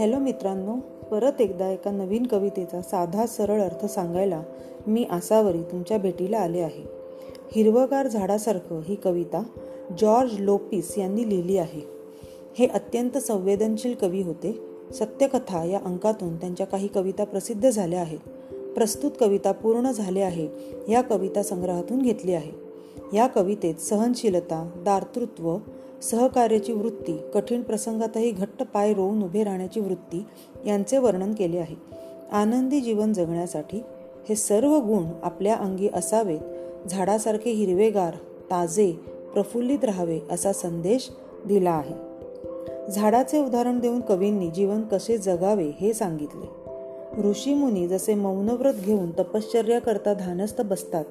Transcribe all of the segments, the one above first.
Hello मित्रांनो परत एकदा एका नवीन कवितेचा साधा सरळ अर्थ सांगायला मी आसावरी तुमच्या भेटीला आले आहे. हिरवगार झाडासारखं ही कविता जॉर्ज लोपिस यांनी लिहिली आहे. हे अत्यंत संवेदनशील कवी होते. सत्यकथा या अंकातून त्यांच्या काही कविता प्रसिद्ध झाल्या आहेत. प्रस्तुत कविता पूर्ण झाले आहे या कविता संग्रहातून घेतली आहे. या कवितेत सहनशीलता दातृत्व सहकार्याची वृत्ती कठीण प्रसंगातही घट्ट पाय रोवून उभे राहण्याची वृत्ती यांचे वर्णन केले आहे. आनंदी जीवन जगण्यासाठी हे सर्व गुण आपल्या अंगी असावेत. झाडासारखे हिरवेगार ताजे प्रफुल्लित राहावे असा संदेश दिला आहे. झाडाचे उदाहरण देऊन कवींनी जीवन कसे जगावे हे सांगितले. ऋषीमुनी जसे मौनव्रत घेऊन तपश्चर्या करता ध्यानस्थ बसतात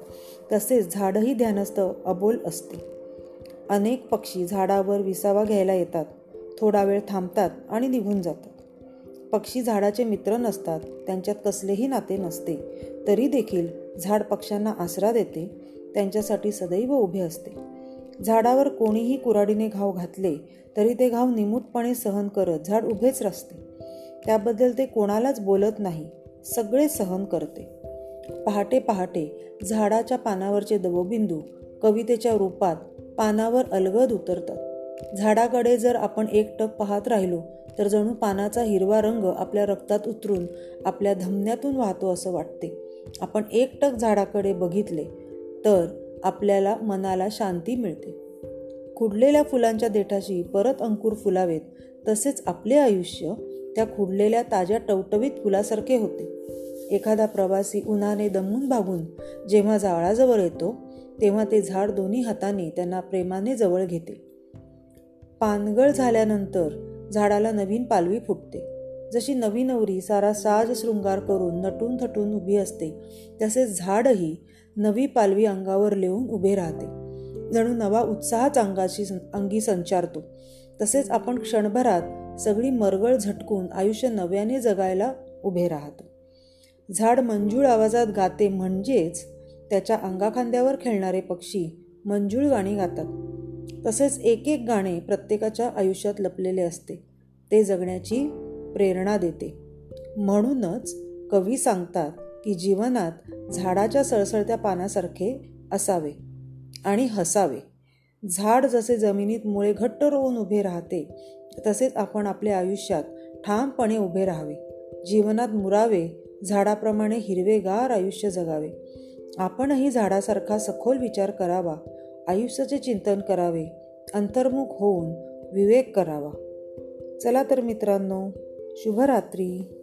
तसेच झाडही ध्यानस्थ अबोल असते. अनेक पक्षी झाडावर विसावा घ्यायला येतात. थोडा वेळ थांबतात आणि निघून जातात. पक्षी झाडाचे मित्र नसतात. त्यांच्यात कसलेही नाते नसते. तरी देखील झाड पक्ष्यांना आसरा देते. त्यांच्यासाठी सदैव उभे असते. झाडावर कोणीही कुराडीने घाव घातले तरी ते घाव निमूटपणे सहन करत झाड उभेच रचते. त्याबद्दल ते कोणालाच बोलत नाही. सगळे सहन करते. पहाटे पहाटे झाडाच्या पानावरचे दवबिंदू कवितेच्या रूपात पानावर अलगद उतरतात. झाडाकडे जर आपण एकटक पाहत राहिलो तर जणू पानाचा हिरवा रंग आपल्या रक्तात उतरून आपल्या धमन्यातून वाहतो असं वाटते. आपण एकटक झाडाकडे बघितले तर आपल्याला मनाला शांती मिळते. खुडलेल्या फुलांच्या देठाशी परत अंकुर फुलावेत तसेच आपले आयुष्य त्या खुडलेल्या ताज्या टवटवीत फुलासारखे होते. एखादा प्रवासी उन्हाने दमून भागून जेव्हा जाळाजवळ येतो तेव्हा ते झाड दोन्ही हाताने त्यांना प्रेमाने जवळ घेते. पानगळ झाल्यानंतर झाडाला नवीन पालवी फुटते. जशी नवी नवरी सारा साज शृंगार करून नटून थटून उभी असते तसेच झाडही नवी पालवी अंगावर लिहून उभे राहते. जणू नवा उत्साहाच अंगाशी अंगी संचारतो. तसेच आपण क्षणभरात सगळी मरगळ झटकून आयुष्य नव्याने जगायला उभे राहतो. झाड मंजूळ आवाजात गाते म्हणजेच त्याच्या अंगाखांद्यावर खेळणारे पक्षी मंजूळ गाणी गातात. तसेच एक एक गाणे प्रत्येकाच्या आयुष्यात लपलेले असते. ते जगण्याची प्रेरणा देते. म्हणूनच कवी सांगतात की जीवनात झाडाच्या सळसळत्या पानासारखे असावे आणि हसावे. झाड जसे जमिनीत मुळे घट्ट रोवून उभे राहते तसेच आपण आपल्या आयुष्यात ठामपणे उभे राहावे. जीवनात मुरावे झाडाप्रमाणे हिरवेगार आयुष्य जगावे. आपणही झाडासारखा सखोल विचार करावा आयुष्याचे चिंतन करावे अंतर्मुख होऊन विवेक करावा. चला तर मित्रांनो शुभरात्री.